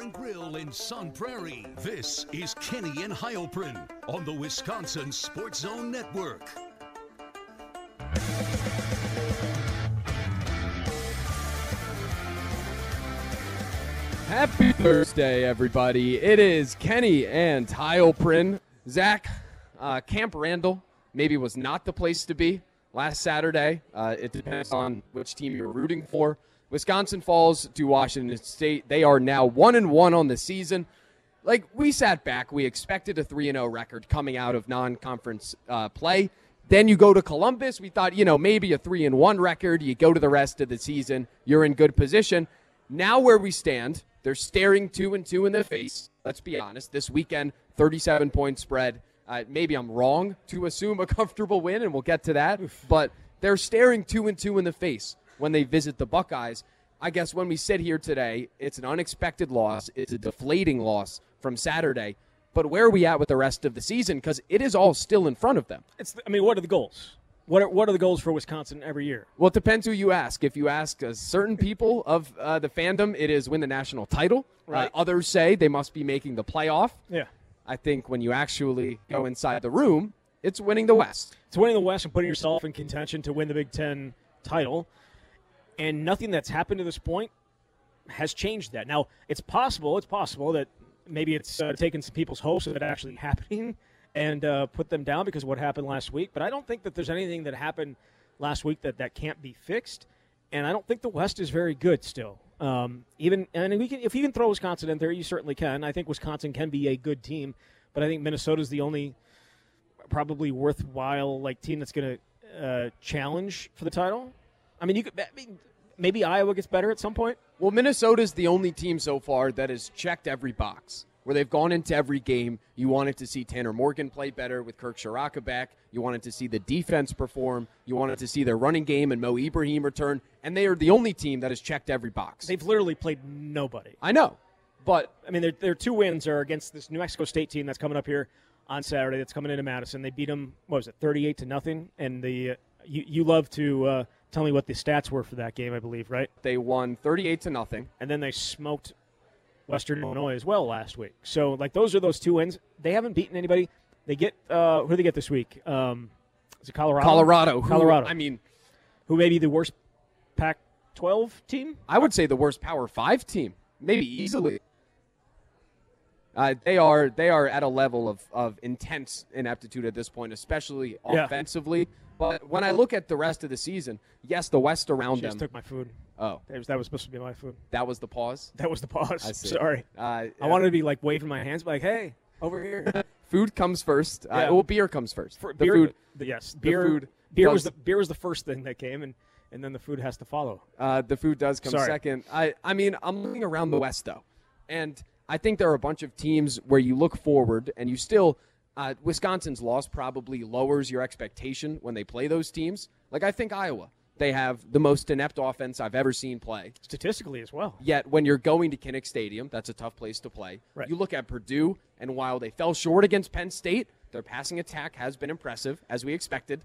and Grill in Sun Prairie. This is Kenny and Heilprin on the Wisconsin Sports Zone Network. Happy Thursday, everybody. It is Kenny and Heilprin. Zach, uh, Camp Randall maybe was not the place to be last Saturday. Uh, it depends on which team you're rooting for. Wisconsin falls to Washington State. They are now one and one on the season. Like we sat back, we expected a three and zero record coming out of non-conference uh, play. Then you go to Columbus. We thought, you know, maybe a three and one record. You go to the rest of the season, you're in good position. Now where we stand, they're staring two and two in the face. Let's be honest. This weekend, 37 point spread. Uh, maybe I'm wrong to assume a comfortable win, and we'll get to that. But they're staring two and two in the face when they visit the Buckeyes. I guess when we sit here today, it's an unexpected loss. It's a deflating loss from Saturday. But where are we at with the rest of the season? Because it is all still in front of them. It's. I mean, what are the goals? What are, what are the goals for Wisconsin every year? Well, it depends who you ask. If you ask uh, certain people of uh, the fandom, it is win the national title. Right. Uh, others say they must be making the playoff. Yeah. I think when you actually go inside the room, it's winning the West. It's winning the West and putting yourself in contention to win the Big Ten title. And nothing that's happened to this point has changed that. Now, it's possible, it's possible that maybe it's uh, taken some people's hopes of it actually happening and uh, put them down because of what happened last week. But I don't think that there's anything that happened last week that, that can't be fixed. And I don't think the West is very good still. Um, even and we can, if you can throw Wisconsin in there, you certainly can. I think Wisconsin can be a good team, but I think Minnesota's the only probably worthwhile like team that's going to uh, challenge for the title. I mean, you could I mean, maybe Iowa gets better at some point. Well, Minnesota's the only team so far that has checked every box. Where they've gone into every game, you wanted to see Tanner Morgan play better with Kirk Ciarrocca back. You wanted to see the defense perform. You wanted to see their running game and Mo Ibrahim return. And they are the only team that has checked every box. They've literally played nobody. I know, but I mean, their, their two wins are against this New Mexico State team that's coming up here on Saturday. That's coming into Madison. They beat them. What was it, thirty-eight to nothing? And the uh, you you love to uh, tell me what the stats were for that game, I believe, right? they won 38 to nothing. And then they smoked Western Illinois as well last week. So like those are those two wins. They haven't beaten anybody. They get uh, who do they get this week? Um, is it Colorado? Colorado. who- Colorado. I mean, who may be the worst Pac-12 team? I would say the worst Power Five team, maybe easily. Uh, they are they are at a level of, of intense ineptitude at this point, especially Yeah. But when I look at the rest of the season, yes, the West around Just them. Just took my food. Oh, That was, that was supposed to be my food. that was the pause. That was the pause. I see. Sorry. Uh, I wanted to be like waving my hands, like, "Hey, over here." food comes first. Uh, well, beer comes first. For the beer, food. the- yes, the beer. food beer was the beer was the first thing that came, and and then the food has to follow. Uh, the food does come Sorry. second. I, I mean, I'm looking around the West though, and I think there are a bunch of teams where you look forward and you still. Uh, Wisconsin's loss probably lowers your expectation when they play those teams. Like I think Iowa, they have the most inept offense I've ever seen play. Statistically as well. Yet when you're going to Kinnick Stadium, that's a tough place to play. Right. You look at Purdue, and while they fell short against Penn State, their passing attack has been impressive as we expected.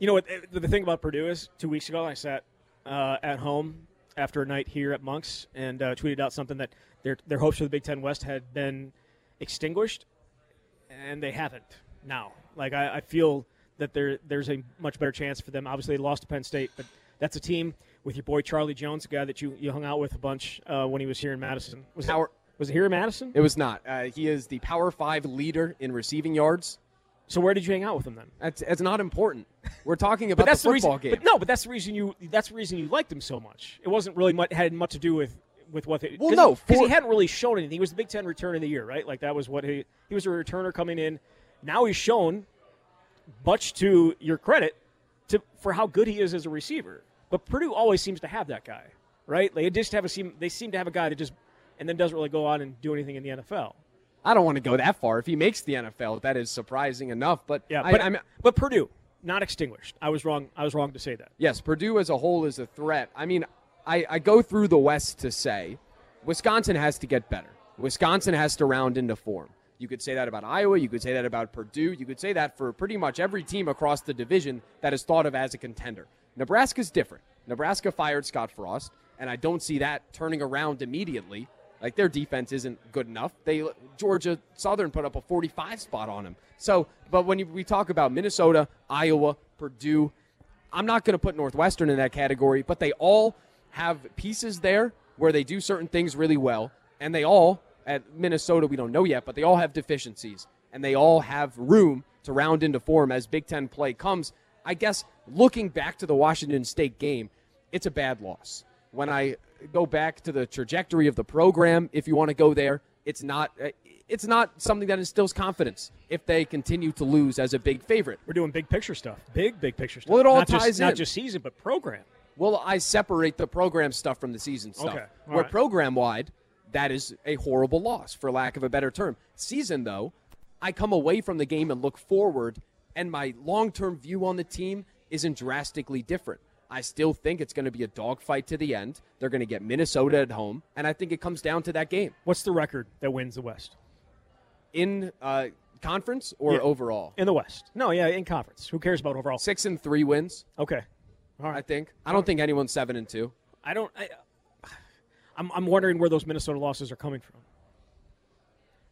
You know what? eh, The thing about Purdue is, two weeks ago, I sat uh, at home after a night here at Monks and uh, tweeted out something that their their hopes for the Big Ten West had been extinguished, and they haven't now. Like I, I feel that there there's a much better chance for them. Obviously, they lost to Penn State, but that's a team with your boy Charlie Jones, a guy that you, you hung out with a bunch uh, when he was here in Madison. Was it, Power- was it here in Madison? It was not. Uh, he is the Power Five leader in receiving yards. So where did you hang out with him then? That's, it's not important. We're talking about that's the the, football reason. game. But no, but that's the reason you. That's the reason you liked him so much. It wasn't really much, had much to do with with what. They, Well, no, because he hadn't really shown anything. He was the Big Ten return of the year, right? Like that was what he he was a returner coming in. Now he's shown, much to your credit, to for how good he is as a receiver. But Purdue always seems to have that guy, right? They just have a seem they seem to have a guy that just and then doesn't really go on and do anything in the NFL. I don't want to go that far. If he makes the NFL, that is surprising enough. But Yeah, I, but I'm, but Purdue not extinguished. I was wrong. I was wrong to say that. yes, Purdue as a whole is a threat. I mean, I, I go through the West to say Wisconsin has to get better. Wisconsin has to round into form. You could say that about Iowa. You could say that about Purdue. You could say that for pretty much every team across the division that is thought of as a contender. Nebraska's different. Nebraska fired Scott Frost, and I don't see that turning around immediately. Like their defense isn't good enough. They Georgia Southern put up a 45 spot on them. So, but when we talk about Minnesota, Iowa, Purdue, I'm not going to put Northwestern in that category, but they all have pieces there where they do certain things really well, and they all at Minnesota we don't know yet, but they all have deficiencies, and they all have room to round into form as Big Ten play comes. I guess looking back to the Washington State game, it's a bad loss. When I go back to the trajectory of the program, if you want to go there, it's not uh, it's not something that instills confidence if they continue to lose as a big favorite. We're doing big picture stuff, big big picture stuff. Well, it all not ties just, in. Not just season, but program. Well, I separate the program stuff from the season stuff. Okay, all Where right. program wide, that is a horrible loss, for lack of a better term. Season, though, I come away from the game and look forward, and my long term view on the team isn't drastically different. I still think it's going to be a dogfight to the end. They're going to get Minnesota at home, and I think it comes down to that game. What's the record that wins the West? In uh, conference or Yeah. overall? In the West. No, yeah, in conference. Who cares about overall? Six and three wins, Okay. All I think. I don't think anyone's seven and two. I don't. I, I'm, I'm wondering where those Minnesota losses are coming from.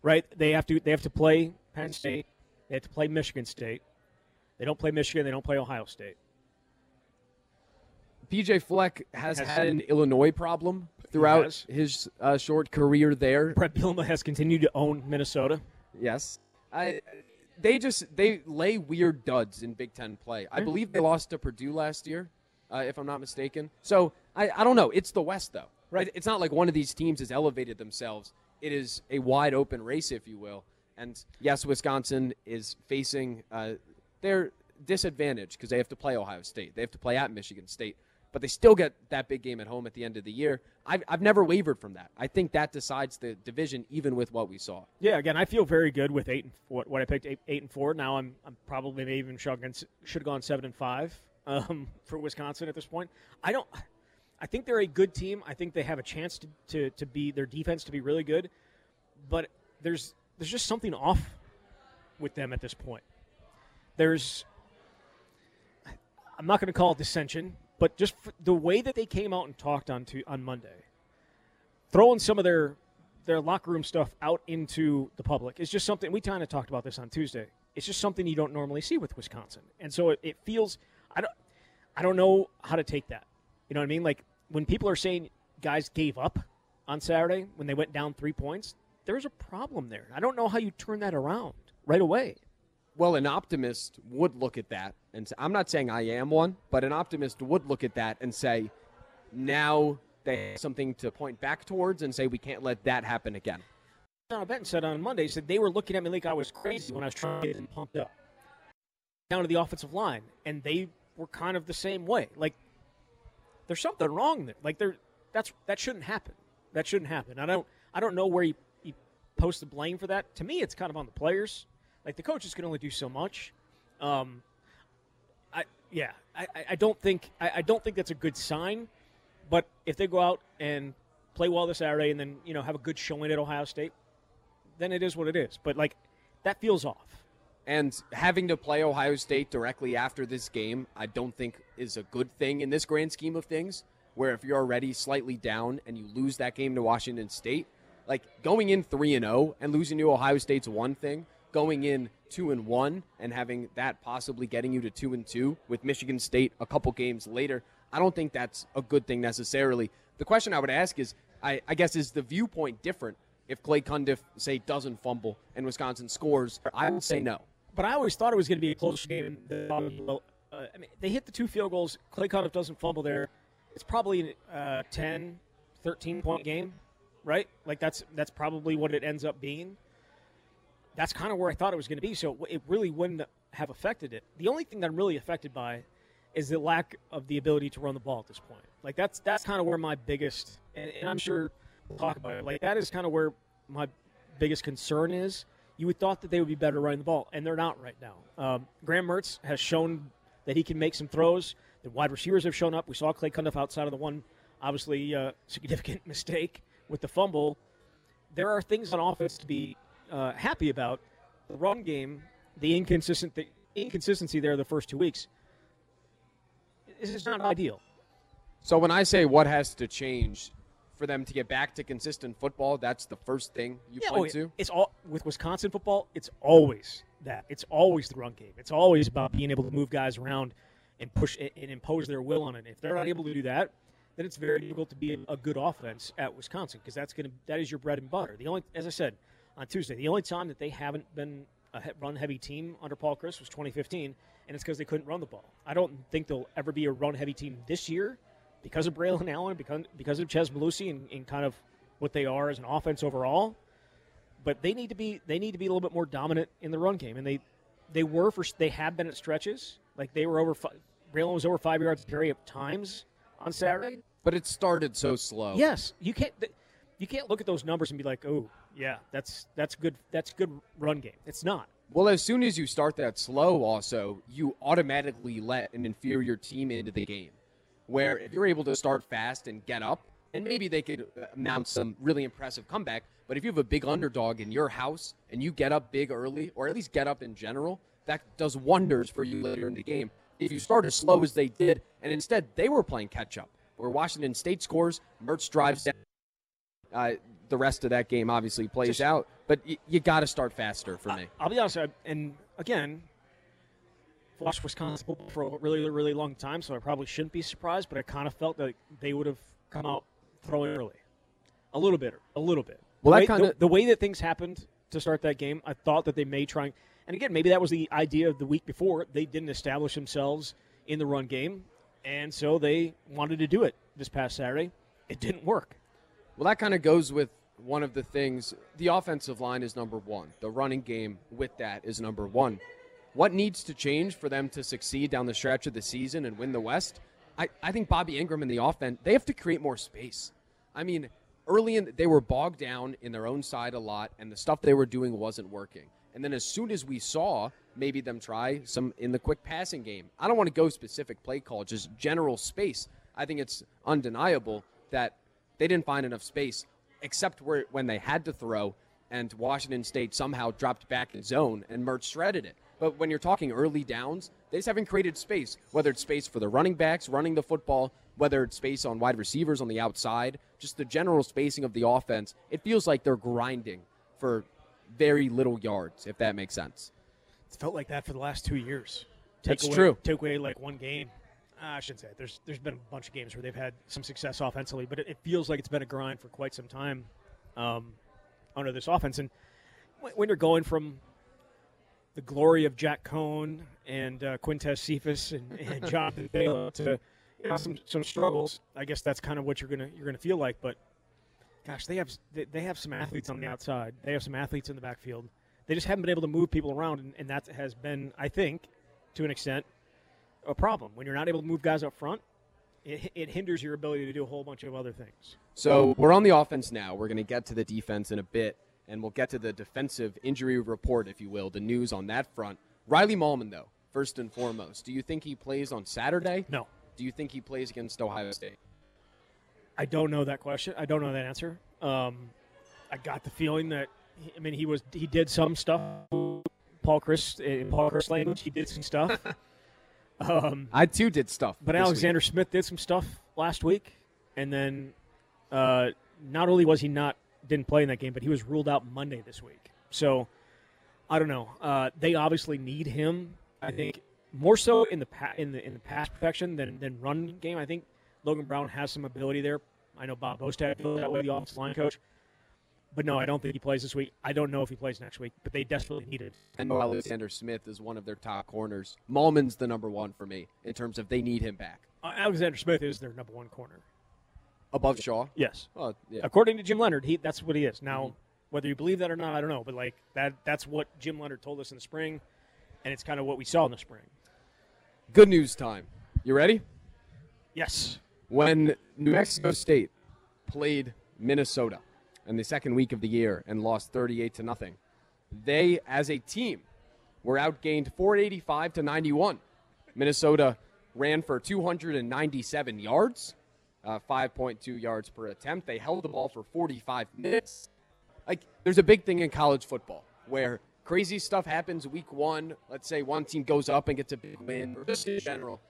Right? They have to. They have to play Penn State. They have to play Michigan State. They don't play Michigan. They don't play Ohio State. PJ Fleck has, Has- had an Illinois problem throughout his uh, short career there. Bret Bielema has continued to own Minnesota. Yes, I, they just they lay weird duds in Big Ten play. I believe they lost to Purdue last year, uh, if I'm not mistaken. So I, I don't know. It's the West though, right? It's not like one of these teams has elevated themselves. It is a wide open race, if you will. And yes, Wisconsin is facing uh, their disadvantage because they have to play Ohio State. They have to play at Michigan State. But they still get that big game at home at the end of the year. I've, I've never wavered from that. I think that decides the division, even with what we saw. Yeah, again, I feel very good with eight and four. What I picked eight, eight and four. Now I'm I'm probably maybe even should have should have gone seven and five um, for Wisconsin at this point. I don't. I think they're a good team. I think they have a chance to, to, to be their defense to be really good, but there's there's just something off with them at this point. There's I'm not going to call it dissension, but just the way that they came out and talked on to, on Monday, throwing some of their their locker room stuff out into the public is just something we kind of talked about this on Tuesday. It's just something you don't normally see with Wisconsin, and so it, it feels I don't I don't know how to take that. You know what I mean? Like when people are saying guys gave up on Saturday when they went down three points, there's a problem there. I don't know how you turn that around right away. Well, an optimist would look at that, and say, I'm not saying I am one, but an optimist would look at that and say, now they have something to point back towards and say we can't let that happen again. John Benton said on Monday, he said they were looking at me like I was crazy when I was trying to get them pumped up. Down to the offensive line, and they were kind of the same way. Like there's something wrong there. Like there, that's that shouldn't happen. That shouldn't happen. I don't, I don't know where you, you post the blame for that. To me, it's kind of on the players. Like the coaches can only do so much. Um, I yeah, I, I- don't think I, I don't think that's a good sign. But if they go out and play well this Saturday and then you know have a good showing at Ohio State, then it is what it is. But like that feels off. And having to play Ohio State directly after this game, I don't think is a good thing in this grand scheme of things. Where if you're already slightly down and you lose that game to Washington State, like going in three and zero and losing to Ohio State's one thing. Going in two and one and having that possibly getting you to two and two with Michigan State a couple games later, I don't think that's a good thing necessarily. The question I would ask is, I, I guess, is the viewpoint different if Clay Cundiff say doesn't fumble and Wisconsin scores? I would say no. But I always thought it was going to be a close game. Uh, I mean, they hit the two field goals. Clay Cundiff doesn't fumble there. It's probably a 10, 13 point game, right? Like that's that's probably what it ends up being. That's kind of where I thought it was going to be. So it really wouldn't have affected it. The only thing that I'm really affected by is the lack of the ability to run the ball at this point. Like that's that's kind of where my biggest, and, and I'm sure we'll talk about it. Like that is kind of where my biggest concern is. You would thought that they would be better running the ball, and they're not right now. Um, Graham Mertz has shown that he can make some throws. The wide receivers have shown up. We saw Clay Cundiff outside of the one, obviously uh, significant mistake with the fumble. There are things on offense to be uh, happy about. The run game, the inconsistent, the inconsistency there the first two weeks, This is not ideal. So when I say what has to change for them to get back to consistent football, that's the first thing you Yeah, point oh, to. It's all with Wisconsin football. It's always that. It's always the run game. It's always about being able to move guys around and push and impose their will on it. If they're not able to do that, then it's very difficult to be a, good offense at Wisconsin because that's going to that is your bread and butter. The only, as I said on Tuesday, the only time that they haven't been a run-heavy team under Paul Chryst was 2015, and it's because they couldn't run the ball. I don't think they'll ever be a run-heavy team this year because of Braylon Allen, because because of Chez Mellusi, and, and kind of what they are as an offense overall but they need to be they need to be a little bit more dominant in the run game, and they they were for they have been at stretches like they were over. fi- Braylon was over five yards carry at times on Saturday. But it started so slow. Yes, you can't you can't look at those numbers and be like, oh yeah, that's that's good that's good run game. It's not. Well, as soon as you start that slow, also, you automatically let an inferior team into the game. Where if you're able to start fast and get up, and maybe they could mount some really impressive comeback, but if you have a big underdog in your house and you get up big early, or at least get up in general, that does wonders for you later in the game. If you start as slow as they did, and instead they were playing catch up, where Washington State scores, Mertz drives down. Uh, the rest of that game obviously plays Just- out, but y- you got to start faster for me. I'll be honest, I, and again, watched Wisconsin football for a really, really long time, so I probably shouldn't be surprised. But I kind of felt that they would have come out throwing early, a little bit, a little bit. Well, the that way, kinda- the, the way that things happened to start that game, I thought that they may try. And again, maybe that was the idea of the week before. They didn't establish themselves in the run game, and so they wanted to do it this past Saturday. It didn't work. Well, that kind of goes with one of the things. The offensive line is number one. The running game with that is number one. What needs to change for them to succeed down the stretch of the season and win the West? I, I think Bobby Engram and the offense, they have to create more space. I mean, early in, they were bogged down in their own side a lot, and the stuff they were doing wasn't working. And then as soon as we saw maybe them try some in the quick passing game, I don't want to go specific play call, just general space. I think it's undeniable that they didn't find enough space, except where when they had to throw, and Washington State somehow dropped back in zone and Mertz shredded it. But when you're talking early downs, they just haven't created space, whether it's space for the running backs running the football, whether it's space on wide receivers on the outside, just the general spacing of the offense. It feels like they're grinding for very little yards, if that makes sense. It's felt like that for the last two years. That's away, true. Take away like one game. Ah, I shouldn't say it. There's there's been a bunch of games where they've had some success offensively, but it, it feels like it's been a grind for quite some time um, under this offense. And when you're going from the glory of Jack Coan and uh, Quintez Cephas and, and Jonathan Taylor to you know, some some struggles, I guess that's kind of what you're gonna you're gonna feel like. But gosh, they have they, they have some athletes on the outside. They have some athletes in the backfield. They just haven't been able to move people around, and, and that has been, I think, to an extent, a problem. When you're not able to move guys up front, it, it hinders your ability to do a whole bunch of other things. So we're on the offense now. We're going to get to the defense in a bit, and we'll get to the defensive injury report, if you will, the news on that front. Riley Mahlman, though, first and foremost, do you think he plays on Saturday? No, Do you think he plays against Ohio State? I don't know that question. I don't know that answer. Um, I got the feeling that I mean he was he did some stuff. Paul Chryst in Paul Chryst language, he did some stuff. um, I too did stuff. But this week. Alexander Smith did some stuff last week, and then uh, not only was he not didn't play in that game, but he was ruled out Monday this week. So I don't know. Uh, they obviously need him. I think more so in the pa- in the in the pass protection than than run game. I think Logan Brown has some ability there. I know Bob Bostad feels that way, the offensive line coach. But no, I don't think he plays this week. I don't know if he plays next week, but they desperately need it. And Alexander Smith is one of their top corners. Mahlman's the number one for me in terms of they need him back. Uh, Alexander Smith is their number one corner. Above Shaw? Yes. Oh, yeah. According to Jim Leonhard, he that's what he is. Now, mm-hmm. whether you believe that or not, I don't know. But like that, that's what Jim Leonhard told us in the spring, and it's kind of what we saw in the spring. Good news time. You ready? Yes. when New Mexico State played Minnesota in the second week of the year and lost 38 to nothing, they as a team were outgained 485 to 91. Minnesota ran for 297 yards, uh, 5.2 yards per attempt. They held the ball for 45 minutes. Like there's a big thing in college football where crazy stuff happens week one. Let's say one team goes up and gets a big win, or just in general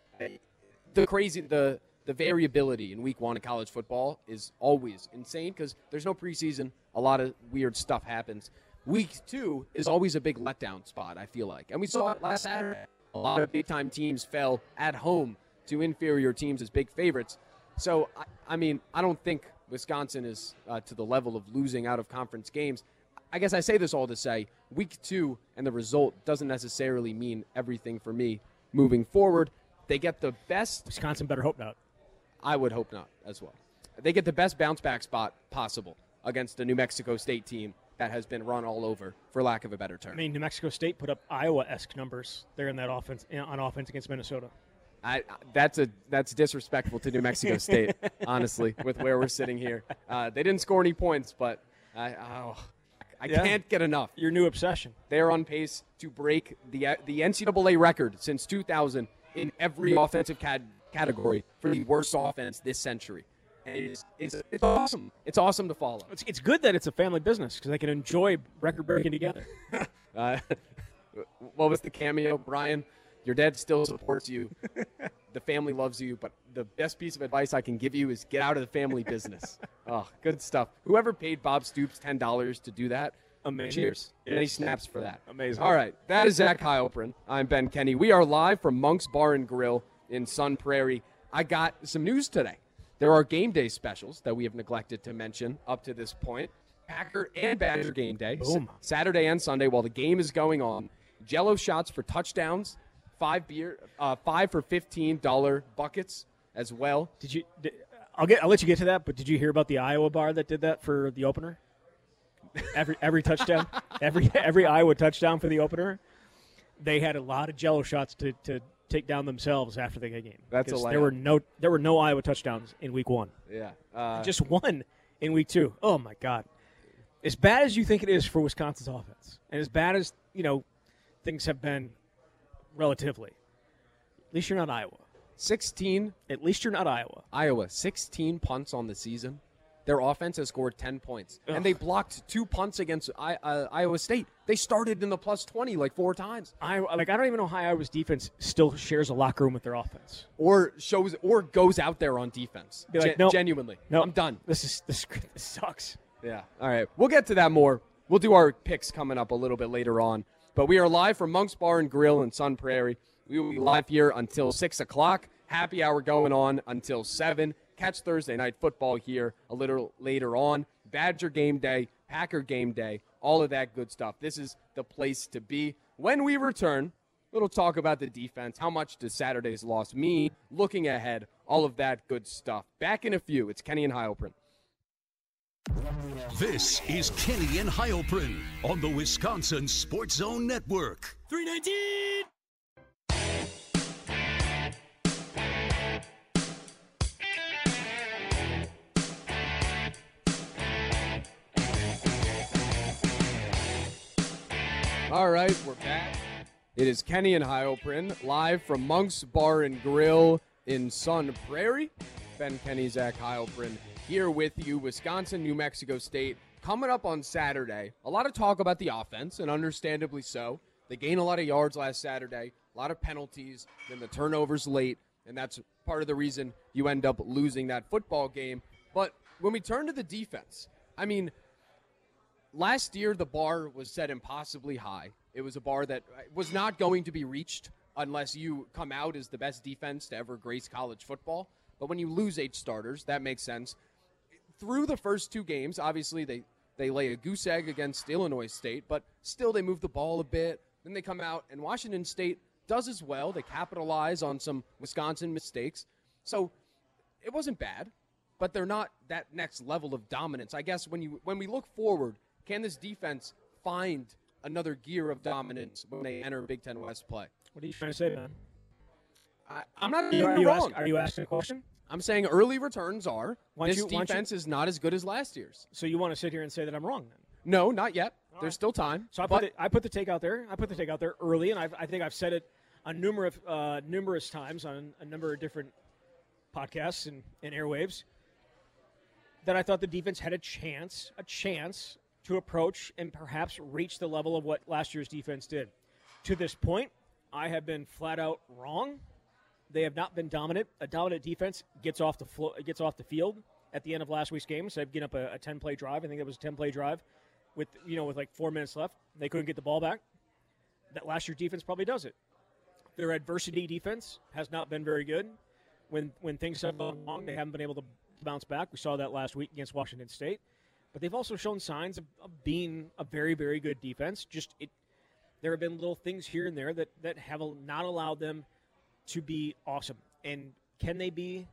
the crazy the the variability in week one of college football is always insane because there's no preseason. A lot of weird stuff happens. Week two is always a big letdown spot, I feel like. And we saw it last Saturday. A lot of big time teams fell at home to inferior teams as big favorites. So, I, I mean, I don't think Wisconsin is uh, to the level of losing out of conference games. I guess I say this all to say week two and the result doesn't necessarily mean everything for me moving forward. They get the best. Wisconsin better hope not. I would hope not as well. They get the best bounce back spot possible against a New Mexico State team that has been run all over, for lack of a better term. I mean, New Mexico State put up Iowa-esque numbers there in that offense on offense against Minnesota. I, that's a that's disrespectful to New Mexico State, honestly, with where we're sitting here. Uh, they didn't score any points, but I, oh, I Yeah. can't get enough. Your new obsession. They're on pace to break the the NCAA record since 2000 in every offensive cat- category for the worst offense this century. And it's, it's, it's awesome. It's awesome to follow. It's, it's good that it's a family business because they can enjoy record breaking together. Uh, what was the cameo, Brian? Your dad still supports you. the family loves you, but the best piece of advice I can give you is get out of the family business. oh, good stuff. Whoever paid Bob Stoops ten dollars to do that, Amazing. cheers. Any snaps for that. Amazing. All right, that is Zach Heilprin. I'm Ben Kenny. We are live from Monk's Bar and Grill in Sun Prairie. I got some news today. There are game day specials that we have neglected to mention up to this point. Packer and Badger game day, Boom. Saturday and Sunday while the game is going on. Jello shots for touchdowns, five beer, uh, five for fifteen dollar buckets as well. Did you? Did, I'll get. I'll let you get to that. But did you hear about the Iowa bar that did that for the opener? Every every touchdown, every every Iowa touchdown for the opener, they had a lot of Jello shots to, to take down themselves after the game. That's a there were no there were no Iowa touchdowns in week one. Yeah, uh, Just one in week two. Oh my God! As bad as you think it is for Wisconsin's offense, and as bad as you know things have been, relatively, at least you're not Iowa. sixteen At least you're not Iowa. Iowa, 16 punts on the season. Their offense has scored 10 points. And they blocked two punts against I, uh, Iowa State. They started in the plus 20 like four times. I like. I don't even know how Iowa's defense still shares a locker room with their offense. Or shows or goes out there on defense. Be like, Gen- nope. Genuinely. No, I'm done. This is this, this sucks. Yeah. All right. We'll get to that more. We'll do our picks coming up a little bit later on. But we are live from Monk's Bar and Grill in Sun Prairie. We will be live here until 6 o'clock. Happy hour going on until 7. Catch Thursday night football here a little later on. Badger game day, Packer game day, all of that good stuff. This is the place to be. When we return, little talk about the defense. How much does Saturday's loss mean? Looking ahead, all of that good stuff. Back in a few. It's Kenny and Heilprin. This is Kenny and Heilprin on the Wisconsin Sports Zone Network. 319! All right, we're back. It is Kenny and Heilprin live from Monk's Bar and Grill in Sun Prairie. Ben Kenny, Zach Heilprin here with you. Wisconsin, New Mexico State coming up on Saturday. A lot of talk about the offense, and understandably so. They gained a lot of yards last Saturday, a lot of penalties, then the turnovers late, and that's part of the reason you end up losing that football game. But when we turn to the defense, I mean, last year the bar was set impossibly high. It was a bar that was not going to be reached unless you come out as the best defense to ever grace college football. But when you lose eight starters, that makes sense. Through the first two games, obviously they they lay a goose egg against Illinois State, but still they move the ball a bit. Then they come out and Washington State does as well. They capitalize on some Wisconsin mistakes. So it wasn't bad, but they're not that next level of dominance. I guess when you when we look forward, can this defense find another gear of dominance when they enter Big Ten West play? What are you trying to say, man? I, I'm not Are you, are you, wrong. ask, are you asking a question? I'm saying early returns are Why this you- defense is not as good as last year's. So you want to sit here and say that I'm wrong then? No, not yet. All There's right. still time. So I put the, I put the take out there. I put the take out there early, and I've, I think I've said it a numerous uh, numerous times on a number of different podcasts and, and airwaves that I thought the defense had a chance, a chance to approach and perhaps reach the level of what last year's defense did. To this point, I have been flat out wrong, They have not been dominant. A dominant defense gets off the flo- gets off the field at the end of last week's game. So getting up a, a ten play drive. I think it was a ten play drive with you know with like four minutes left. They couldn't get the ball back. That last year defense probably does it. Their adversity defense has not been very good. When when things have gone wrong, they haven't been able to bounce back. We saw that last week against Washington State. But they've also shown signs of, of being a very very good defense. Just it, there have been little things here and there that that have not allowed them to be awesome. And can they be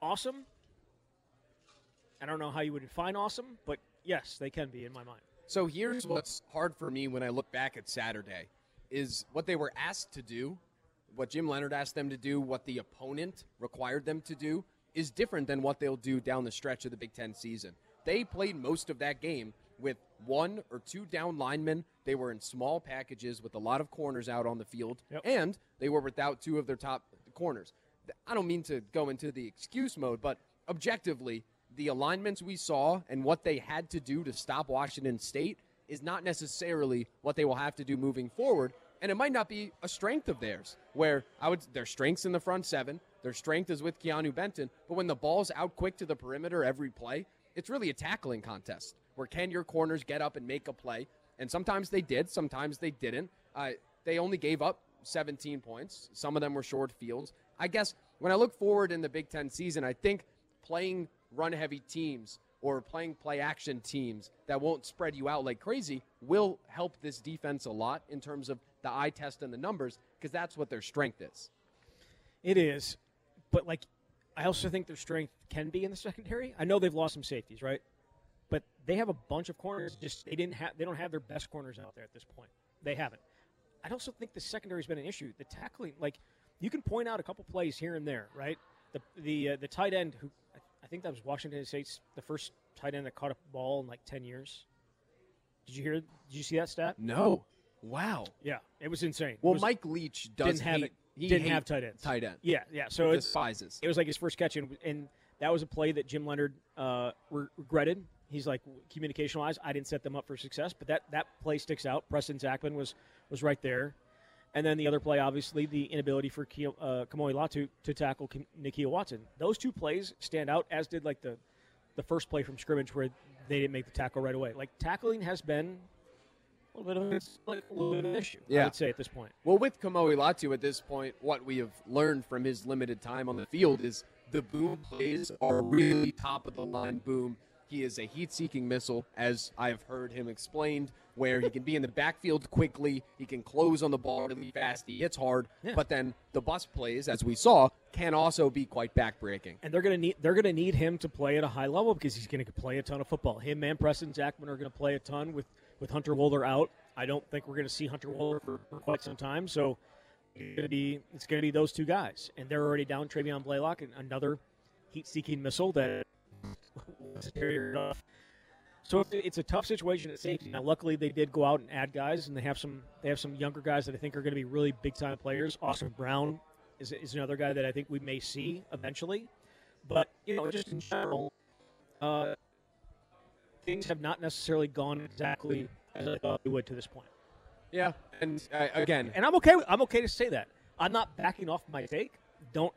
awesome? I don't know how you would define awesome, but yes, they can be in my mind. So here's what's hard for me when I look back at Saturday is what they were asked to do, what Jim Leonhard asked them to do, what the opponent required them to do is different than what they'll do down the stretch of the Big 10 season. They played most of that game with one or two down linemen. They were in small packages with a lot of corners out on the field, Yep. and they were without two of their top corners. I don't mean to go into the excuse mode, but objectively, the alignments we saw and what they had to do to stop Washington State is not necessarily what they will have to do moving forward. And it might not be a strength of theirs, where I would their strengths in the front seven, their strength is with Keanu Benton, but when the ball's out quick to the perimeter every play, it's really a tackling contest where can your corners get up and make a play? And sometimes they did, sometimes they didn't. Uh, they only gave up 17 points. Some of them were short fields. I guess when I look forward in the Big Ten season, I think playing run heavy teams or playing play action teams that won't spread you out like crazy will help this defense a lot in terms of the eye test and the numbers because that's what their strength is. It is, but like, I also think their strength can be in the secondary. I know they've lost some safeties, right? But they have a bunch of corners. Just they didn't have they don't have their best corners out there at this point. They haven't. I also think the secondary's been an issue. The tackling, like, you can point out a couple plays here and there, right? The the uh, the tight end who I- think that was Washington State's the first tight end that caught a ball in like ten years. Did you hear? Did you see that stat? No. Wow. Yeah, it was insane. Well, was- Mike Leach does didn't have it. he Didn't have tight ends. Tight end. Yeah, yeah. So it's despises. it was like his first catch, and, and that was a play that Jim Leonhard uh, re- regretted. He's like communication wise, I didn't set them up for success, but that that play sticks out. Preston Zachman was was right there, and then the other play, obviously, the inability for Keo, uh, Kamoi Latu to tackle Kim- Nakia Watson. Those two plays stand out, as did like the the first play from scrimmage where they didn't make the tackle right away. Like tackling has been a little bit of, like a little bit of an issue. I would say at this point. Well, with Kamoi Latu at this point, what we have learned from his limited time on the field is the boom plays are really top of the line boom. He is a heat seeking missile, as I have heard him explained, where he can be in the backfield quickly, he can close on the ball really fast, he hits hard, Yeah. but then the bus plays, as we saw, can also be quite backbreaking. and they're going to need they're going to need him to play at a high level because he's going to play a ton of football. Him and Preston Zachman are going to play a ton with with Hunter Wohler out. I don't think we're going to see Hunter Wohler for, for quite some time. So it's going to be it's going to be those two guys, and they're already down Travion Blaylock, and another heat-seeking missile that very rough. So it's, it's a tough situation at safety. Now, luckily, they did go out and add guys, and they have some they have some younger guys that I think are going to be really big time players. Austin Brown is, is another guy that I think we may see eventually. But you know, just in general, uh, things have not necessarily gone exactly as I thought they would to this point. Yeah, and uh, again, And I'm okay. with- I'm okay to say that. I'm not backing off my take. Don't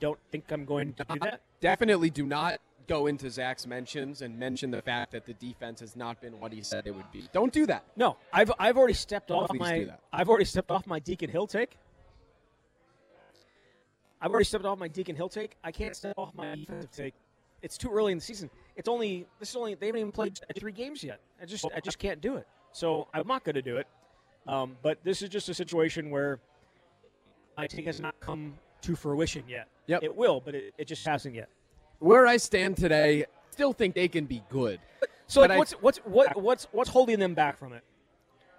don't think I'm going to do that. definitely do not go into Zach's mentions and mention the fact that the defense has not been what he said it would be. Don't do that. No, I've I've already stepped off my do that. I've already stepped off my Deacon Hill take. I've already stepped off my Deacon Hill take. I can't step off my defensive take. It's too early in the season. It's only this is only they haven't even played three games yet. I just I just can't do it. So I'm not going to do it. Um, but this is just a situation where my take has not come to fruition yet. Yep. It will, but it, it just hasn't yet. Where I stand today, still think they can be good. So like, I- what's what's what what's what's holding them back from it?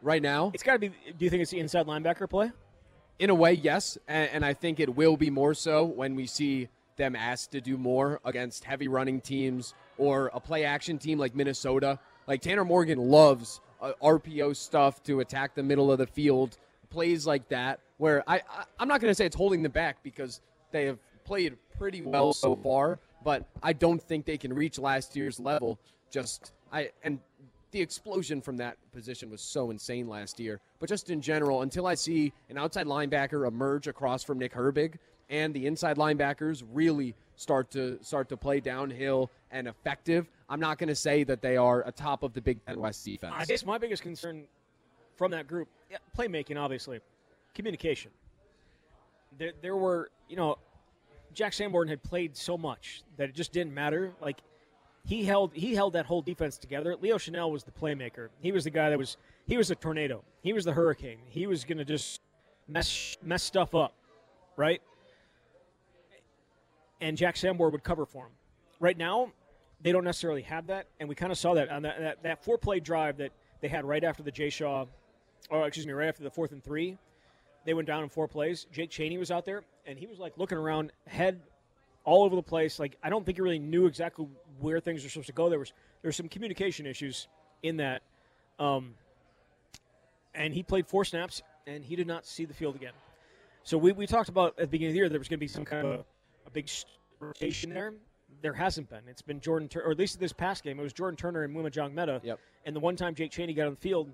Right now, It's got to be. Do you think it's the inside linebacker play? in a way, yes, and, and I think it will be more so when we see them asked to do more against heavy running teams or a play action team like Minnesota. Like Tanner Morgan loves uh, RPO stuff to attack the middle of the field, plays like that. Where I, I I'm not going to say it's holding them back because they have played pretty well so far, but I don't think they can reach last year's level. Just I and the explosion from that position was so insane last year. But just in general, until I see an outside linebacker emerge across from Nick Herbig, and the inside linebackers really start to start to play downhill and effective, I'm not going to say that they are a top of the Big Ten West defense. I guess my biggest concern from that group, playmaking, obviously, communication. There, there were, you know, Jack Sanborn had played so much that it just didn't matter. Like he held, he held that whole defense together. Leo Chenal was the playmaker. He was the guy that was, he was a tornado. He was the hurricane. He was going to just mess mess stuff up, right? And Jack Sanborn would cover for him. Right now, they don't necessarily have that, and we kind of saw that on that, that, that four play drive that they had right after the Jay Shaw, or excuse me, right after the fourth and three. They went down in four plays. Jake Chaney was out there, and he was like looking around, head all over the place. Like I don't think he really knew exactly where things were supposed to go. There was there were some communication issues in that, um, and he played four snaps, and he did not see the field again. So we, we talked about at the beginning of the year there was going to be some kind of a, a big rotation there. There hasn't been. It's been Jordan, Tur- or at least this past game, it was Jordan Turner and Maema Njongmeta. Yep. And the one time Jake Chaney got on the field,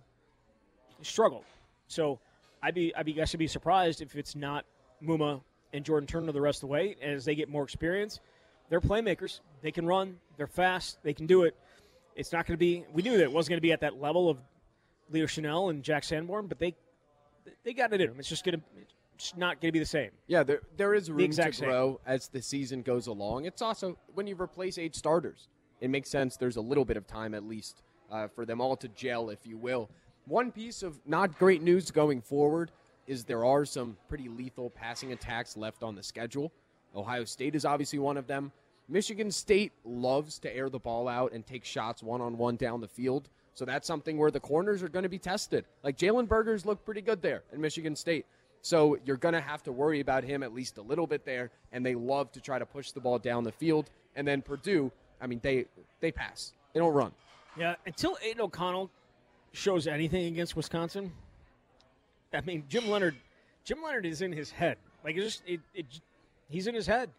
he struggled. So I'd be I'd be I should be surprised if it's not Maema and Jordan Turner the rest of the way as they get more experience. They're playmakers. They can run. They're fast. They can do it. It's not going to be. We knew that it wasn't going to be at that level of Leo Chenal and Jack Sanborn, but they they got it in them. It's just going to it's not going to be the same. Yeah, there there is room to exact same. grow as the season goes along. It's also when you replace eight starters, it makes sense. There's a little bit of time at least uh, for them all to gel, if you will. One piece of not great news going forward is there are some pretty lethal passing attacks left on the schedule. Ohio State is obviously one of them. Michigan State loves to air the ball out and take shots one on one down the field. So that's something where the corners are going to be tested. Like Jalen Berger's looked pretty good there in Michigan State. So you're going to have to worry about him at least a little bit there. And they love to try to push the ball down the field. And then Purdue, I mean, they they pass. They don't run. Yeah, until Aidan O'Connell shows anything against Wisconsin, I mean, Jim Leonhard, Jim Leonhard is in his head. Like it's just, it, it, he's in his head.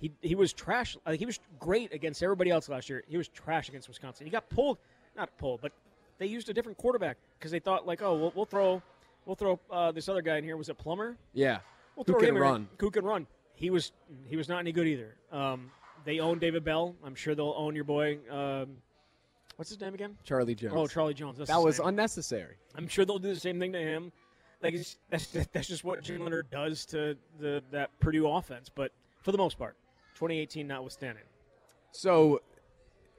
He he was trash. Like he was great against everybody else last year. He was trash against Wisconsin. He got pulled, not pulled, but they used a different quarterback because they thought like, oh, we'll, we'll throw, we'll throw uh, this other guy in here. Was it Plummer? Yeah. We'll Who can him in. run. Who can run? He was he was not any good either. Um, they own David Bell. I'm sure they'll own your boy. Um, what's his name again? Charlie Jones. Oh, Charlie Jones. That's that was name. unnecessary. I'm sure they'll do the same thing to him. Like it's, that's that's just what Jim Leonhard does to the that Purdue offense. But for the most part, 2018 notwithstanding. So,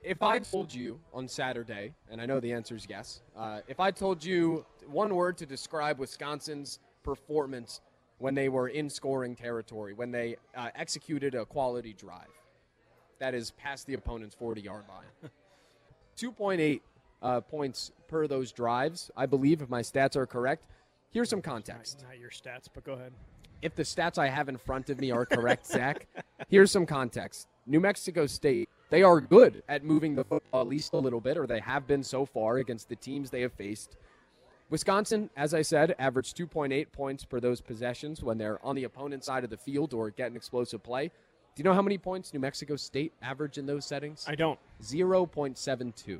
if I told you on Saturday, and I know the answer is yes, uh, if I told you one word to describe Wisconsin's performance when they were in scoring territory, when they uh, executed a quality drive, that is past the opponent's 40 yard line. 2.8 uh, points per those drives, I believe, if my stats are correct. Here's some context. Not, not your stats, but go ahead. if the stats I have in front of me are correct, Zach, here's some context. New Mexico State, they are good at moving the football at least a little bit, or they have been so far against the teams they have faced. Wisconsin, as I said, averaged 2.8 points per those possessions when they're on the opponent's side of the field or get an explosive play. Do you know how many points New Mexico State average in those settings? I don't. 0.72.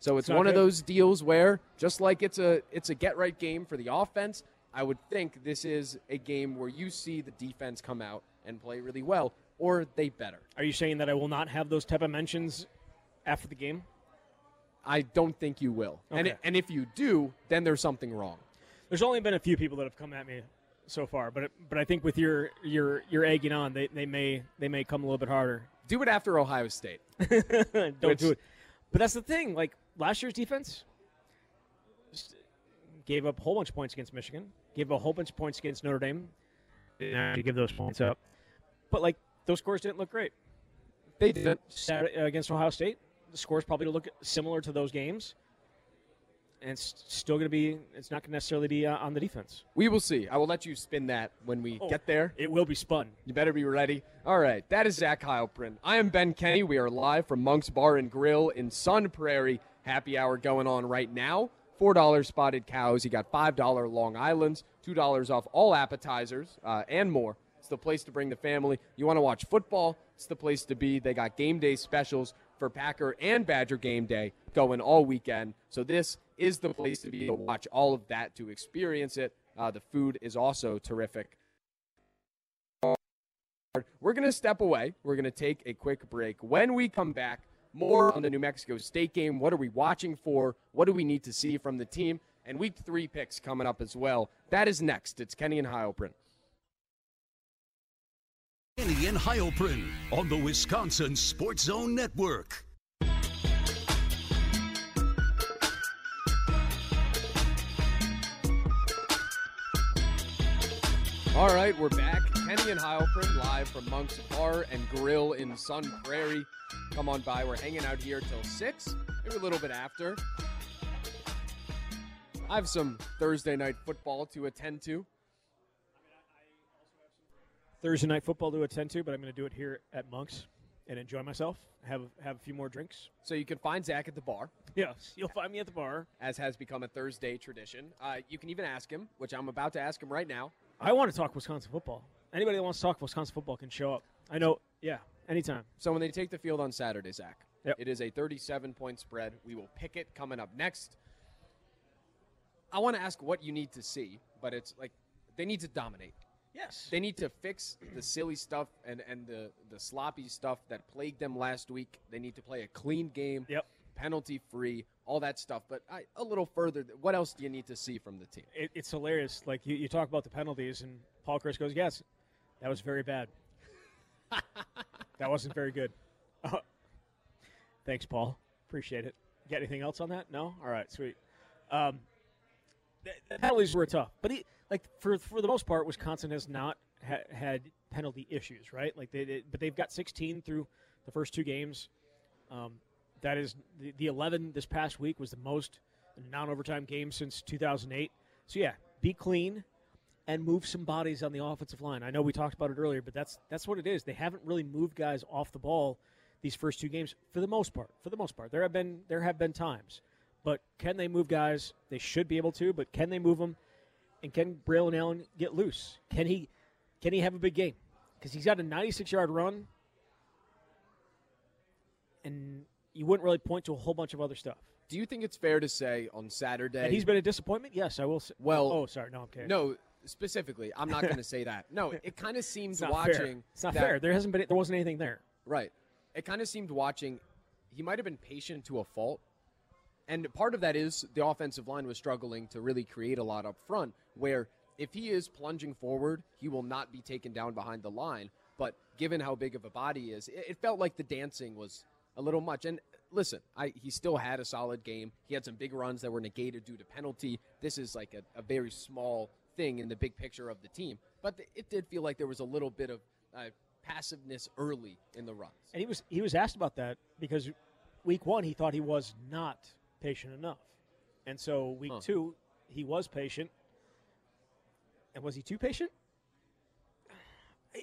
So it's not one of those deals where just like it's a it's a get right game for the offense, I would think this is a game where you see the defense come out and play really well or they better. Are you saying that I will not have those type of mentions after the game? I don't think you will. And and if you do, then there's something wrong. There's only been a few people that have come at me so far, but but I think with your your your egging on, they, they may they may come a little bit harder. Do it after Ohio State. Don't Which- do it. But that's the thing. Like last year's defense gave up a whole bunch of points against Michigan, gave a whole bunch of points against Notre Dame. Didn't give those points up. But like those scores didn't look great. They did. Saturday, uh, against Ohio State, the scores probably look similar to those games. And it's still going to be. It's not going to necessarily be uh, on the defense. We will see. I will let you spin that when we Oh. get there. It will be spun. You better be ready. All right, that is Zach Heilprin. I am Ben Kenny. We are live from Monk's Bar and Grill in Sun Prairie. Happy hour going on right now. Four dollars spotted cows. You got five dollar Long Island's. Two dollars off all appetizers uh, and more. It's the place to bring the family. You want to watch football? It's the place to be. They got game day specials for Packer and Badger game day going all weekend. So this is the place to be to watch all of that to experience it. Uh, the food is also terrific. We're going to step away. We're going to take a quick break. When we come back, more on the New Mexico State game. What are we watching for? What do we need to see from the team? And week three picks coming up as well. That is next. It's Kenny and Heilprin. Kenny and Heilprin on the Wisconsin Sports Zone Network. All right, we're back. Kenny and Heilprin live from Monk's Bar and Grill in Sun Prairie. Come on by. We're hanging out here till 6, maybe a little bit after. I have some Thursday night football to attend to. Thursday night football to attend to, but I'm going to do it here at Monk's and enjoy myself. Have have a few more drinks. So you can find Zach at the bar, Yes, you'll find me at the bar. as has become a Thursday tradition. Uh, you can even ask him, which I'm about to ask him right now. I want to talk Wisconsin football. Anybody that wants to talk Wisconsin football can show up. I know. Yeah, anytime. So when they take the field on Saturday, Zach, Yep. it is a 37 point spread. We will pick it coming up next. I want to ask what you need to see, but it's like they need to dominate. Yes. They need to fix the silly stuff and, and the, the sloppy stuff that plagued them last week. They need to play a clean game, Yep. Penalty free, all that stuff. But I, a little further, what else do you need to see from the team? It, it's hilarious. Like you, you talk about the penalties, and Paul Chryst goes, "Yes, that was very bad. that wasn't very good." Uh, thanks, Paul. Appreciate it. Got anything else on that? No. All right, sweet. Um, the, the penalties were tough, but he, like for for the most part, Wisconsin has not ha- had penalty issues, right? Like they, they, but they've got 16 through the first two games. Um, that is the, the 11 this past week was the most non-overtime game since 2008. So yeah, be clean and move some bodies on the offensive line. I know we talked about it earlier, but that's that's what it is. They haven't really moved guys off the ball these first two games for the most part. For the most part, there have been there have been times, but can they move guys? They should be able to, but can they move them? And can Braylon Allen get loose? Can he can he have a big game? Because he's got a 96 yard run, and you wouldn't really point to a whole bunch of other stuff. Do you think it's fair to say on Saturday? And he's been a disappointment. Yes, I will. Say. Well- oh, sorry, no, I'm kidding. no, specifically, I'm not going to say that. No, it kind of seems it's watching. fair. It's not that- fair. There hasn't been. There wasn't anything there. Right. It kind of seemed watching, he might have been patient to a fault. And part of that is the offensive line was struggling to really create a lot up front, where if he is plunging forward, he will not be taken down behind the line. But given how big of a body he is, it, it felt like the dancing was a little much. And listen, I, he still had a solid game. He had some big runs that were negated due to penalty. This is like a, a very small thing in the big picture of the team. But th- it did feel like there was a little bit of uh, passiveness early in the runs. And he was he was asked about that because week one he thought he was not patient enough, and so week Huh. two he was patient. And was he too patient?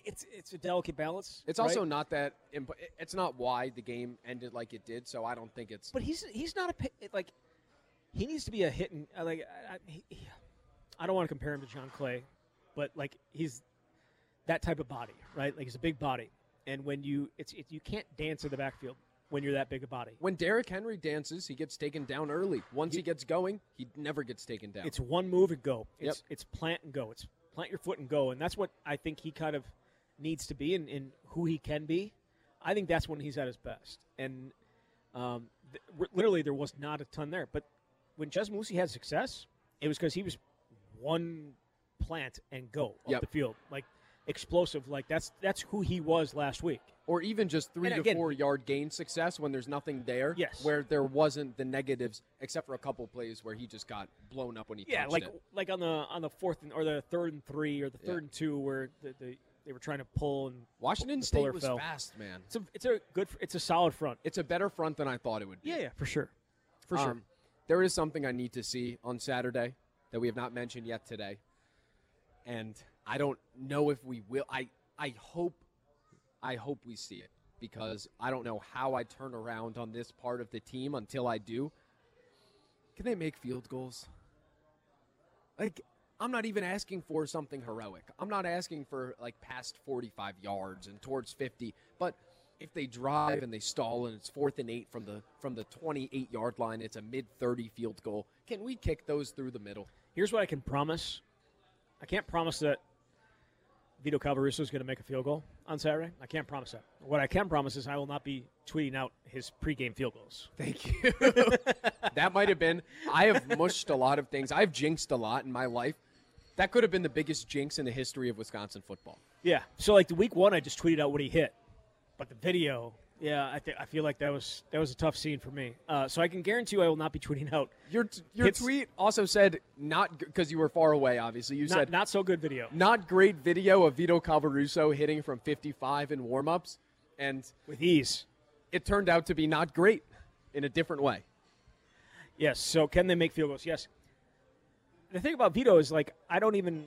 It's it's a delicate balance. It's right? also not that. Imp- it's not why the game ended like it did. So I don't think it's. But he's he's not a like he needs to be a hit and uh, like I, I, he, he- I don't want to compare him to John Clay, but like he's that type of body, right? Like he's a big body, and when you it's it, you can't dance in the backfield when you're that big a body. when Derrick Henry dances, he gets taken down early. Once he, gets going, he never gets taken down. It's one move and go. Yep. It's it's plant and go. It's plant your foot and go, and that's what I think he kind of needs to be and, and who he can be. I think that's when he's at his best. And um, th- literally, there was not a ton there. But when Chez Mellusi had success, it was because he was one plant and go up Yep. the field, like explosive. Like that's that's who he was last week. or even just three And to again- four yard gain success when there's nothing there. Yes. Where there wasn't the negatives, except for a couple plays where he just got blown up when he Yeah, touched like it. like on the on the fourth and, or the third and three or the Yeah. third and two where the, the, they were trying to pull and Washington the State was fell. fast, man. It's a it's a good it's a solid front. It's a better front than I thought it would be. Yeah, yeah, for sure, for sure. Um, there is something I need to see on Saturday that we have not mentioned yet today, and I don't know if we will. I I hope I hope we see it because I don't know how I turn around on this part of the team until I do. Can they make field goals? Like I'm not even asking for something heroic. I'm not asking for like past 45 yards and towards 50, but if they drive and they stall and it's fourth and eight from the from the 28 yard line, it's a mid 30 field goal. Can we kick those through the middle? Here's what I can promise. I can't promise that Vito Calvaruso is going to make a field goal on Saturday. I can't promise that. What I can promise is I will not be tweeting out his pregame field goals. Thank you. that might have been. I have mushed a lot of things. I've jinxed a lot in my life. That could have been the biggest jinx in the history of Wisconsin football. Yeah. So like the week one, I just tweeted out what he hit, but the video, yeah, I think I feel like that was that was a tough scene for me. Uh, so I can guarantee you, I will not be tweeting out Your your Hits- tweet also said not because you were far away. Obviously, you not, said not so good video not great video of Vito Calvaruso hitting from 55 in warmups, and with ease. it turned out to be not great in a different way. Yes. So can they make field goals? Yes. The thing about Vito is like I don't even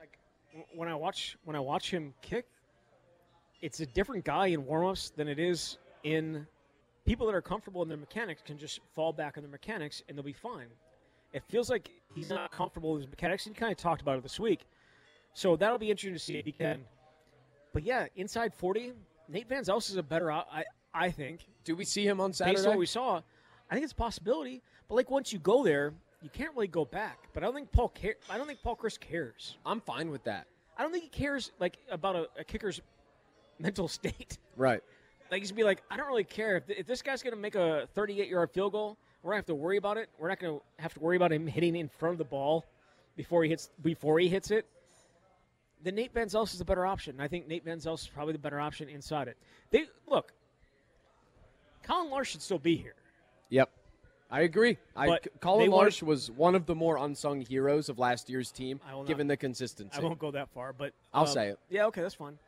like when I watch when I watch him kick, it's a different guy in warmups than it is in people that are comfortable in their mechanics can just fall back on their mechanics and they'll be fine. It feels like he's not comfortable with his mechanics. And he kind of talked about it this week, so that'll be interesting to see if he can. But yeah, inside forty, Nate Van Zelst is a better. I I think Do we see him on Saturday? based on what we saw, I think it's a possibility. But like once you go there, you can't really go back. But I don't think Paul care. I don't think Paul Chryst cares. I'm fine with that. I don't think he cares like about a, a kicker's mental state. Right. Like he's be like, I don't really care if, if this guy's going to make a 38 yard field goal. We're gonna have to worry about it. We're not going to have to worry about him hitting in front of the ball before he hits before he hits it. Then Nate Van Zelst is the better option. I think Nate Van Zelst is probably the better option inside it. They look. Collin Larsh should still be here. Yep. I agree. I, Collin Larsh was one of the more unsung heroes of last year's team, not- given the consistency. I won't go that far, but I'll um, say it. Yeah, okay, that's fine.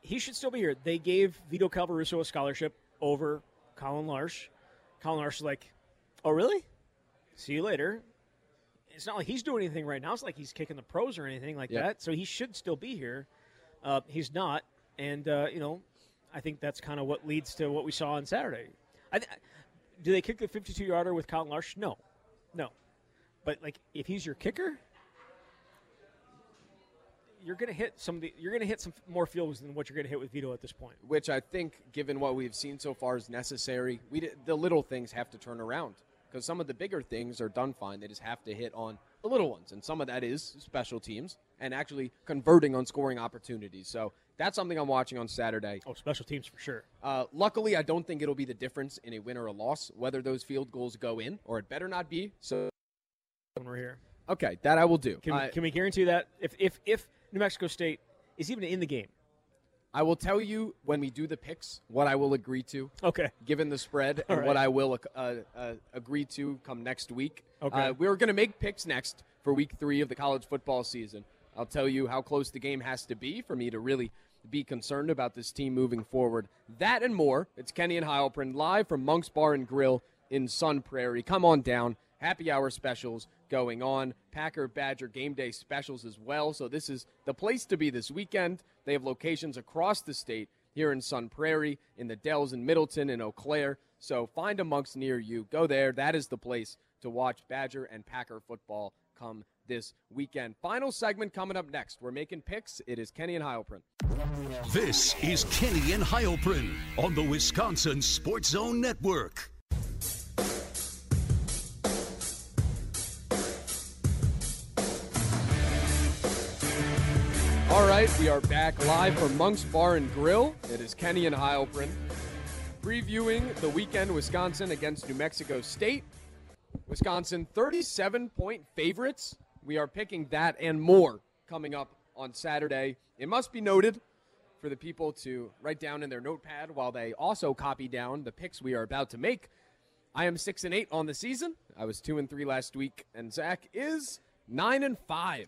He should still be here. They gave Vito Calvaruso a scholarship over Collin Larsh. Collin Larsh is like, "Oh, really? See you later." It's not like he's doing anything right now. It's like he's kicking the pros or anything like Yep. that. So he should still be here. Uh, he's not, and uh, you know, I think that's kind of what leads to what we saw on Saturday. I th- do they kick the 52 yarder with Collin Larsh? No, no. But like, if he's your kicker, you're gonna hit some. Of the, you're gonna hit some more fields than what you're gonna hit with Vito at this point. which I think, given what we've seen so far, is necessary. We d- the little things have to turn around because some of the bigger things are done fine. They just have to hit on the little ones, and some of that is special teams and actually converting on scoring opportunities. So that's something I'm watching on Saturday. Oh, special teams for sure. Uh, luckily, I don't think it'll be the difference in a win or a loss whether those field goals go in, or it better not be. So When we're here, okay, that I will do. can we, can we guarantee that if if if New Mexico State is even in the game? I will tell you when we do the picks what I will agree to. Okay. given the spread All and right. what I will uh, uh, agree to come next week. Okay. Uh, we're going to make picks next for week three of the college football season. I'll tell you how close the game has to be for me to really be concerned about this team moving forward. That and more. It's Kenny and Heilprin live from Monk's Bar and Grill in Sun Prairie. Come on down. Happy hour specials going on. Packer Badger game day specials as well. So this is the place to be this weekend. They have locations across the state here in Sun Prairie, in the Dells in Middleton in Eau Claire. So find a Monks near you. Go there. That is the place to watch Badger and Packer football come this weekend. Final segment coming up next. We're making picks. It is Kenny and Heilprin. This is Kenny and Heilprin on the Wisconsin Sports Zone Network. All right, we are back live from Monk's Bar and Grill. It is Kenny and Heilprin previewing the weekend Wisconsin against New Mexico State. Wisconsin 37 point favorites. We are picking that and more coming up on Saturday. It must be noted for the people to write down in their notepad while they also copy down the picks we are about to make. I am six and eight on the season. I was two and three last week, and Zach is nine and five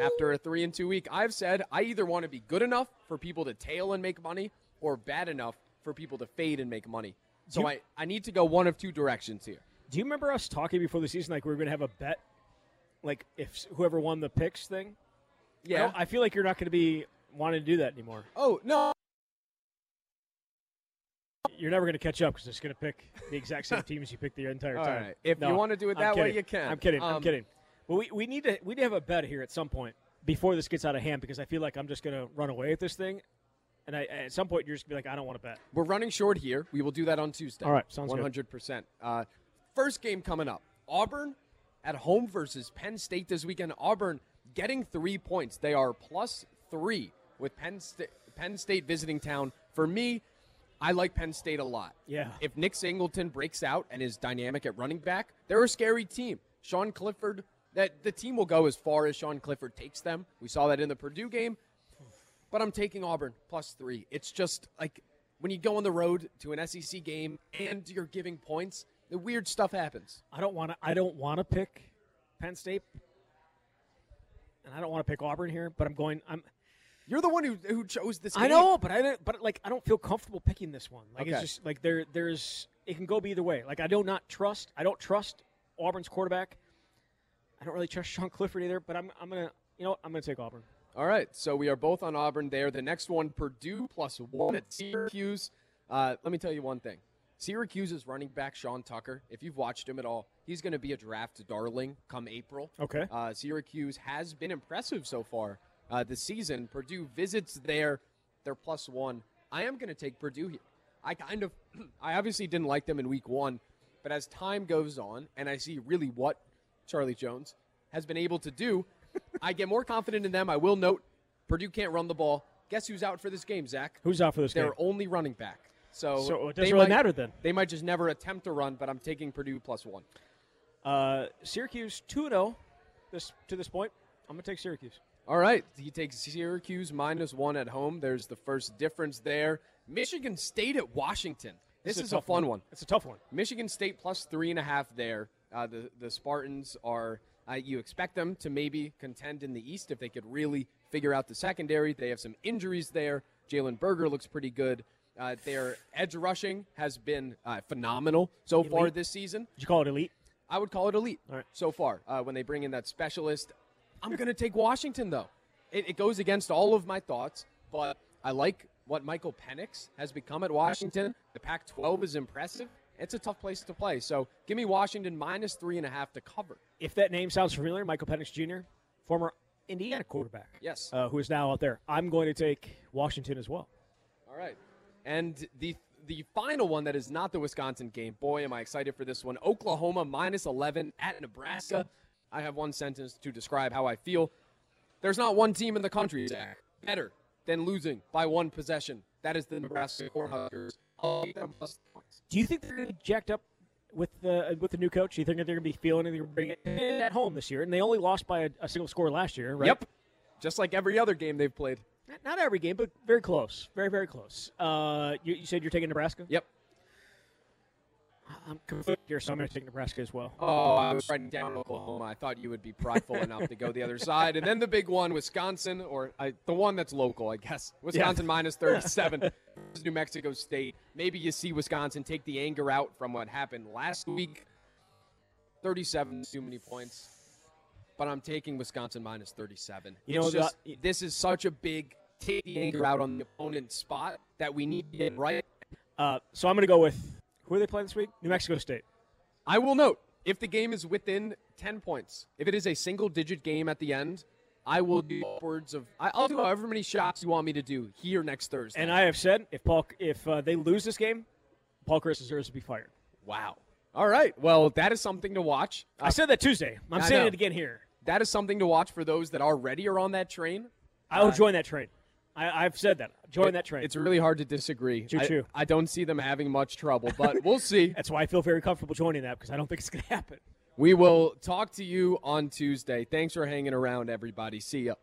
after a three and two week. I've said I either want to be good enough for people to tail and make money, or bad enough for people to fade and make money. So You- I, I need to go one of two directions here. Do you remember us talking before the season like we were going to have a bet, like if whoever won the picks thing? Yeah. don't- I feel like you're not going to be wanting to do that anymore. oh no. You're never going to catch up because it's going to pick the exact same teams you picked the entire All time. right. If you want to do it that way, you can. I'm kidding. I'm Um, kidding. Well, we, we need to we need to have a bet here at some point before this gets out of hand because I feel like I'm just going to run away at this thing, and I, at some point you're just gonna be like, I don't want to bet. We're running short here. We will do that on Tuesday. All right, sounds good. One hundred percent. Uh, First game coming up: Auburn at home versus Penn State this weekend. Auburn getting three points. They are plus three with Penn State. Penn State visiting town. For me, I like Penn State a lot. Yeah. If Nick Singleton breaks out and is dynamic at running back, they're a scary team. Sean Clifford, that the team will go as far as Sean Clifford takes them. We saw that in the Purdue game. But I'm taking Auburn plus three. It's just like when you go on the road to an SEC game and you're giving points, the weird stuff happens. I don't want to. I don't want to pick Penn State, and I don't want to pick Auburn here. But I'm going. I'm. You're the one who, who chose this. Game. I know, but I don't. But like, I don't feel comfortable picking this one. Like, Okay. it's just like there. There's. It can go either way. Like, I do not trust. I don't trust Auburn's quarterback. I don't really trust Sean Clifford either. But I'm. I'm gonna. You know what? I'm gonna take Auburn. All right, so we are both on Auburn there. The next one, Purdue plus one at Syracuse. Uh, let me tell you one thing. Syracuse's running back, Sean Tucker, if you've watched him at all, he's going to be a draft darling come April. Okay. Uh, Syracuse has been impressive so far uh, this season. Purdue visits there. They're plus one. I am going to take Purdue here. I kind of, I obviously didn't like them in week one, but as time goes on and I see really what Charlie Jones has been able to do, I get more confident in them. I will note Purdue can't run the ball. Guess who's out for this game, Zach? Who's out for this Their game? Their only running back. So, So it doesn't really might- matter then. They might just never attempt to run, but I'm taking Purdue plus one. Uh, Syracuse two zero. This to this point, I'm gonna take Syracuse. All right. He takes Syracuse minus one at home. There's the first difference there. Michigan State at Washington. This, is a tough fun one. one. It's a tough one. Michigan State plus three and a half there. Uh, the, the Spartans are, uh, you expect them to maybe contend in the East if they could really figure out the secondary. They have some injuries there. Jalen Berger looks pretty good. Uh, their edge rushing has been uh, phenomenal so far this season. Did you call it elite? I would call it elite All right. so far. Uh, when they bring in that specialist, I'm going to take Washington though. It, it goes against all of my thoughts, but I like what Michael Penix has become at Washington. The Pac-12 is impressive. It's a tough place to play, so give me Washington minus three and a half to cover. If that name sounds familiar, Michael Penix Jr., former Indiana quarterback. Yes. Uh, who is now out there. I'm going to take Washington as well. All right. And the the final one that is not the Wisconsin game. Boy, am I excited for this one. Oklahoma minus 11 at Nebraska. I have one sentence to describe how I feel. There's not one team in the country, Zach, better than losing by one possession. That is the Nebraska Cornhuskers. I'll take them plus points. Do you think they're going to be jacked up with the with the new coach? Do you think that they're going to be feeling it? They're bringing it at home this year, and they only lost by a, a single score last year, right? Yep. Just like every other game they've played. Not- every game, but very close. Very, very close. Uh, you, you said you're taking Nebraska? Yep. I'm conflicted here, so I'm going to take Nebraska as well. Oh, I was writing down Oklahoma. I thought you would be prideful enough to go the other side. And then the big one, Wisconsin, or I, the one that's local, I guess. Wisconsin minus 37, versus New Mexico State. Maybe you see Wisconsin take the anger out from what happened last week. 37 is too many points. But I'm taking Wisconsin minus 37. You It's know, the- this is such a big take the anger out on the opponent's spot that we need to get right. Uh, so I'm going to go with who are they playing this week? New Mexico State. I will note if the game is within 10 points, if it is a single digit game at the end, I will do upwards of, I'll do however many shots you want me to do here next Thursday. And I have said if Paul if uh, they lose this game, Paul Chryst deserves to be fired. wow. All right. Well, that is something to watch. I said that Tuesday. I'm I saying know. it again here. That is something to watch for those that already are on that train. I will uh, join that train. I, I've said that. Join that train. It's really hard to disagree. Choo I- choo. I, don't see them having much trouble, but we'll see. That's why I feel very comfortable joining that because I don't think it's going to happen. We will talk to you on Tuesday. Thanks for hanging around, everybody. See ya.